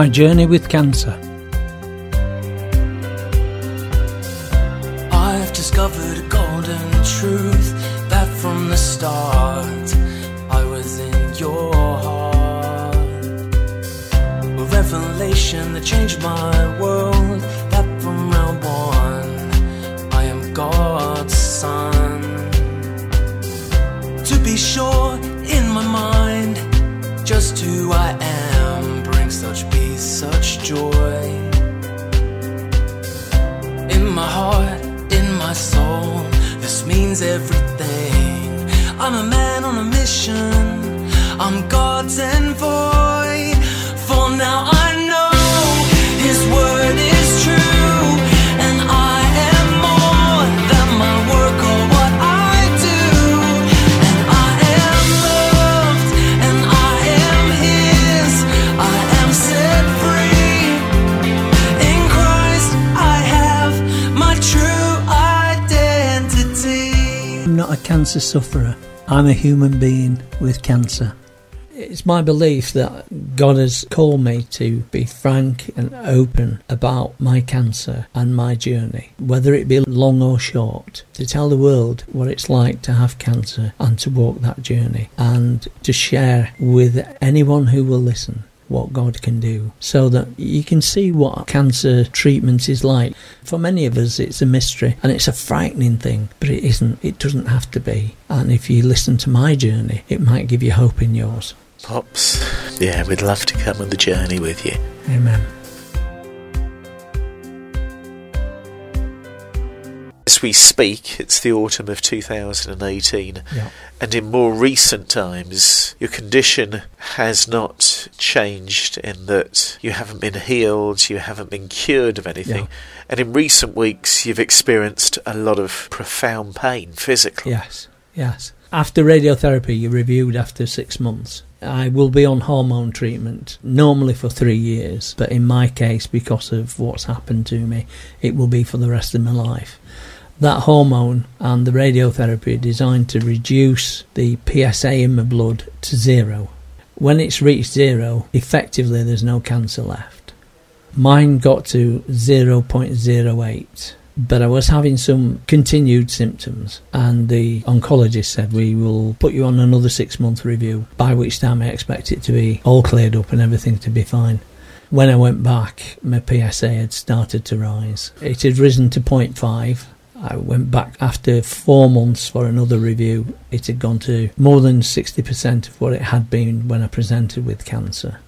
My journey with cancer. I've discovered a golden truth that from the start I was in your heart. A revelation that changed my world. That from round one I am God's son. To be sure, in my mind, just who I am means everything. I'm a man on a mission, I'm God's envoy. For now I cancer sufferer. I'm a human being with cancer. It's my belief that God has called me to be frank and open about my cancer and my journey, whether it be long or short, to tell the world what it's like to have cancer and to walk that journey, and to share with anyone who will listen what God can do so that you can see what cancer treatment is like. For many of us, it's a mystery and it's a frightening thing, but it isn't. It doesn't have to be. And if you listen to my journey, it might give you hope in yours. Pops, yeah, we'd love to come on the journey with you. Amen. We speak, it's the autumn of 2018, Yeah. and in more recent times, your condition has not changed in that you haven't been healed, you haven't been cured of anything, Yeah. and in recent weeks, you've experienced a lot of profound pain physically. Yes, yes. After radiotherapy, you're reviewed after six months. I will be on hormone treatment normally for three years, but in my case, because of what's happened to me, it will be for the rest of my life. That hormone and the radiotherapy are designed to reduce the PSA in my blood to zero. When it's reached zero, effectively there's no cancer left. Mine got to 0.08 but I was having some continued symptoms, and the oncologist said we will put you on another six month review, by which time I expect it to be all cleared up and everything to be fine. When I went back, my PSA had started to rise. It had risen to 0.5. I went back after four months for another review. It had gone to more than 60% of what it had been when I presented with cancer.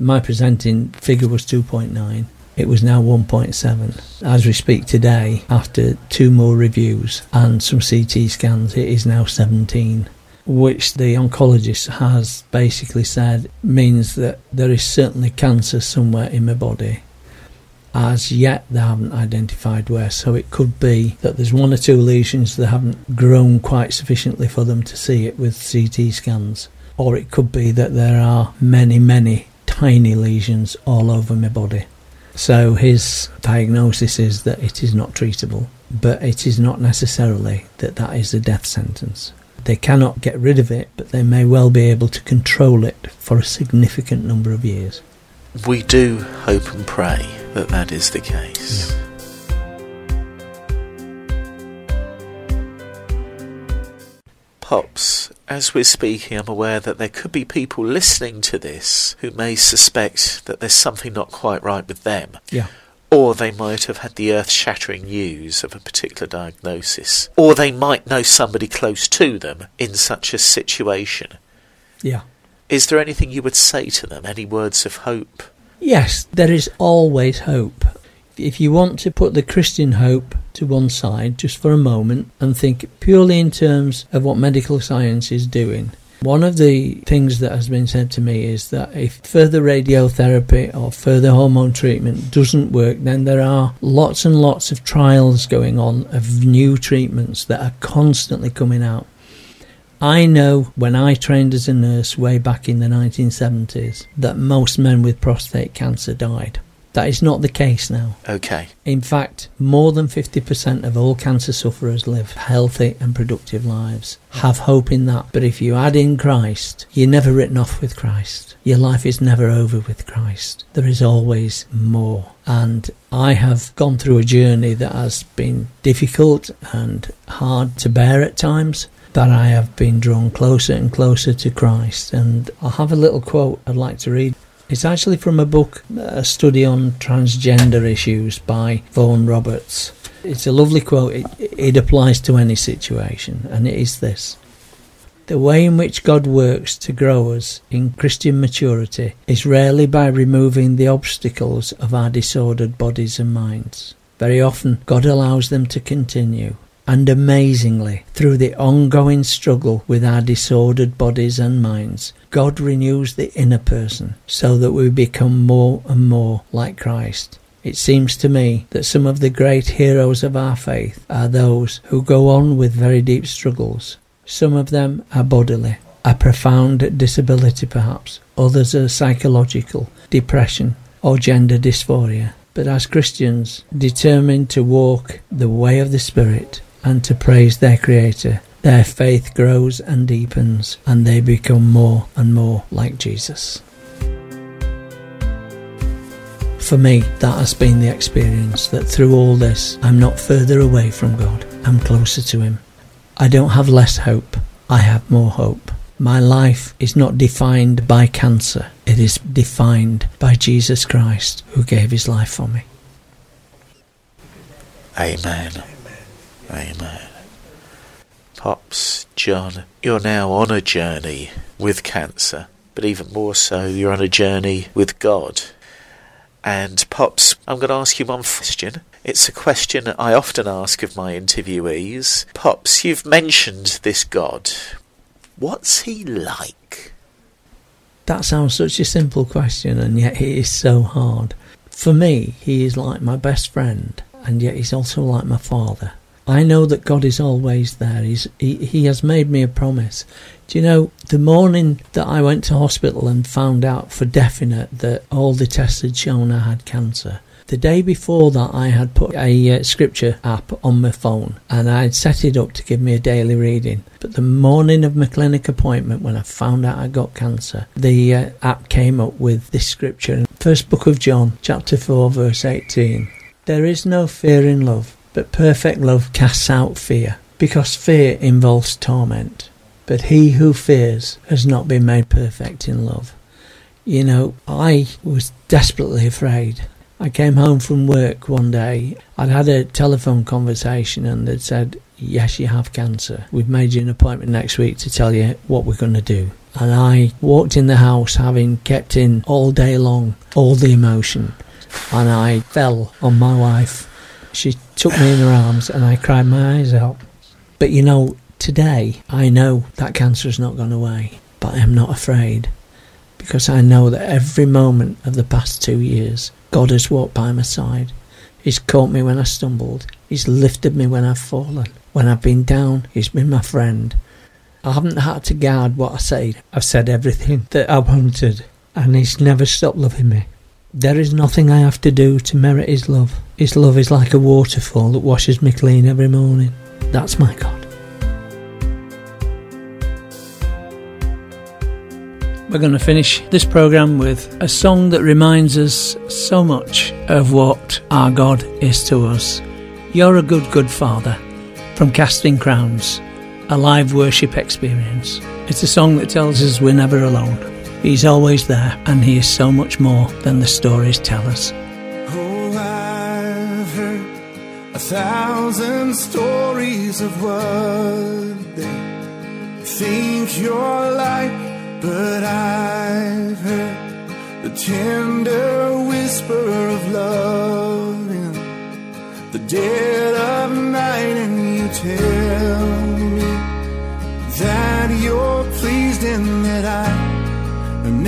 My presenting figure was 2.9. It was now 1.7. As we speak today, after two more reviews and some CT scans, it is now 17, which the oncologist has basically said means that there is certainly cancer somewhere in my body. As yet, they haven't identified where, so it could be that there's one or two lesions that haven't grown quite sufficiently for them to see it with CT scans, or it could be that there are many, many tiny lesions all over my body. So his diagnosis is that it is not treatable, but it is not necessarily that that is a death sentence. They cannot get rid of it, but they may well be able to control it for a significant number of years. We do hope and pray that that is the case. Pops, as we're speaking, I'm aware that there could be people listening to this who may suspect that there's something not quite right with them. Yeah. Or they might have had the earth shattering news of a particular diagnosis. Or they might know somebody close to them in such a situation. Yeah. Is there anything you would say to them? Any words of hope? Yes, there is always hope. If you want to put the Christian hope to one side just for a moment and think purely in terms of what medical science is doing, one of the things that has been said to me is that if further radiotherapy or further hormone treatment doesn't work, then there are lots and lots of trials going on of new treatments that are constantly coming out. I know when I trained as a nurse way back in the 1970s that most men with prostate cancer died. That is not the case now. Okay. In fact, more than 50% of all cancer sufferers live healthy and productive lives. Have hope in that. But if you add in Christ, you're never written off with Christ. Your life is never over with Christ. There is always more. And I have gone through a journey that has been difficult and hard to bear at times that I have been drawn closer and closer to Christ. And I'll have a little quote I'd like to read. It's actually from a book, a study on transgender issues by Vaughan Roberts. It's a lovely quote. It, it applies to any situation, and it is this. The way in which God works to grow us in Christian maturity is rarely by removing the obstacles of our disordered bodies and minds. Very often, God allows them to continue and amazingly, through the ongoing struggle with our disordered bodies and minds, God renews the inner person so that we become more and more like Christ. It seems to me that some of the great heroes of our faith are those who go on with very deep struggles. Some of them are bodily, a profound disability perhaps, others are psychological, depression, or gender dysphoria. But as Christians, determined to walk the way of the Spirit, and to praise their Creator, their faith grows and deepens, and they become more and more like Jesus. For me, that has been the experience that through all this, I'm not further away from God, I'm closer to Him. I don't have less hope, I have more hope. My life is not defined by cancer, it is defined by Jesus Christ who gave His life for me. Amen. Amen. Pops, John, you're now on a journey with cancer, but even more so, you're on a journey with God. And Pops, I'm going to ask you one question. It's a question I often ask of my interviewees. Pops, you've mentioned this God. What's he like? That sounds such a simple question, and yet it is so hard. For me, he is like my best friend, and yet he's also like my father. I know that God is always there. He's, he, he has made me a promise. Do you know, the morning that I went to hospital and found out for definite that all the tests had shown I had cancer, the day before that, I had put a uh, scripture app on my phone and I had set it up to give me a daily reading. But the morning of my clinic appointment, when I found out I got cancer, the uh, app came up with this scripture. First book of John, chapter 4, verse 18. There is no fear in love but perfect love casts out fear, because fear involves torment. But he who fears has not been made perfect in love. You know, I was desperately afraid. I came home from work one day. I'd had a telephone conversation and they'd said, Yes, you have cancer. We've made you an appointment next week to tell you what we're going to do. And I walked in the house having kept in all day long all the emotion. And I fell on my wife she took me in her arms and I cried my eyes out. But you know, today I know that cancer has not gone away, but I am not afraid because I know that every moment of the past two years, God has walked by my side. He's caught me when I stumbled. He's lifted me when I've fallen. When I've been down, He's been my friend. I haven't had to guard what I said. I've said everything that I wanted, and He's never stopped loving me. There is nothing I have to do to merit His love. His love is like a waterfall that washes me clean every morning. That's my God. We're going to finish this program with a song that reminds us so much of what our God is to us. You're a good, good Father from Casting Crowns, a live worship experience. It's a song that tells us we're never alone. He's always there, and He is so much more than the stories tell us. Oh, I've heard a thousand stories of what they think you're like, but I've heard the tender whisper of love in the dead of night, and you tell me that you're pleased and that I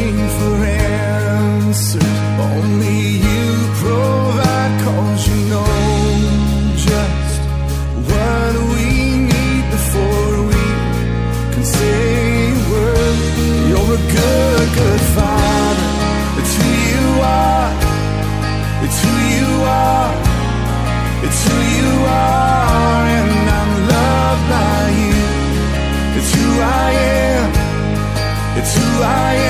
Searching for answers. Only you provide, cause you know just what we need before we can say a word. You're a good, good father. It's who you are. It's who you are. It's who you are, and I'm loved by you. It's who I am. It's who I am.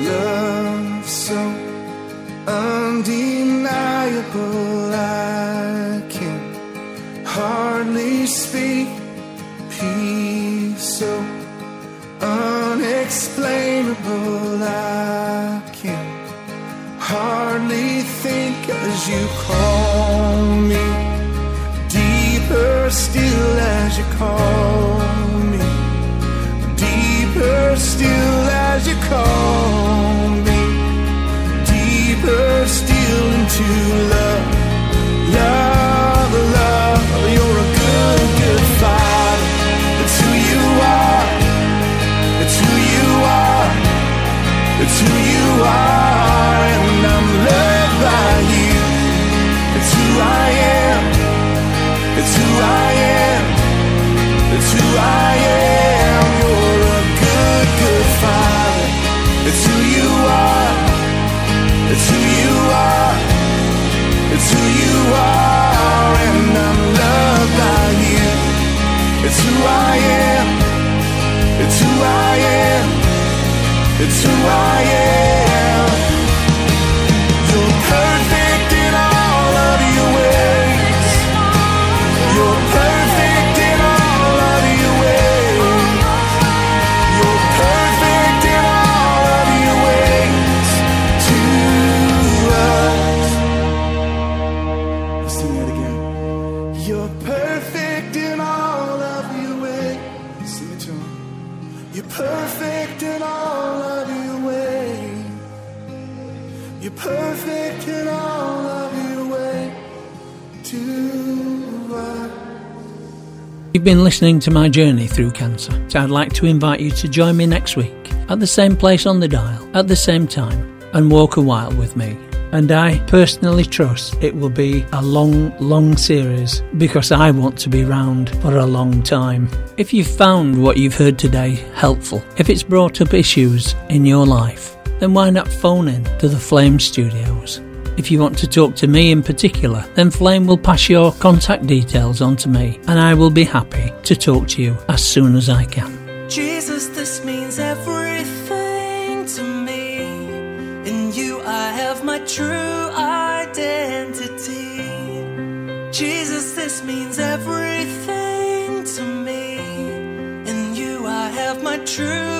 Love so undeniable I can hardly speak. Peace so unexplainable I can hardly think as you call me. Deeper still as you call me. Deeper still love love You've been listening to my journey through cancer, so I'd like to invite you to join me next week at the same place on the dial, at the same time, and walk a while with me. And I personally trust it will be a long, long series because I want to be round for a long time. If you've found what you've heard today helpful, if it's brought up issues in your life, then why not phone in to the Flame Studios? If you want to talk to me in particular, then Flame will pass your contact details on to me and I will be happy to talk to you as soon as I can. Jesus, this means everything to me. In you, I have my true identity. Jesus, this means everything to me. In you, I have my true